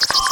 you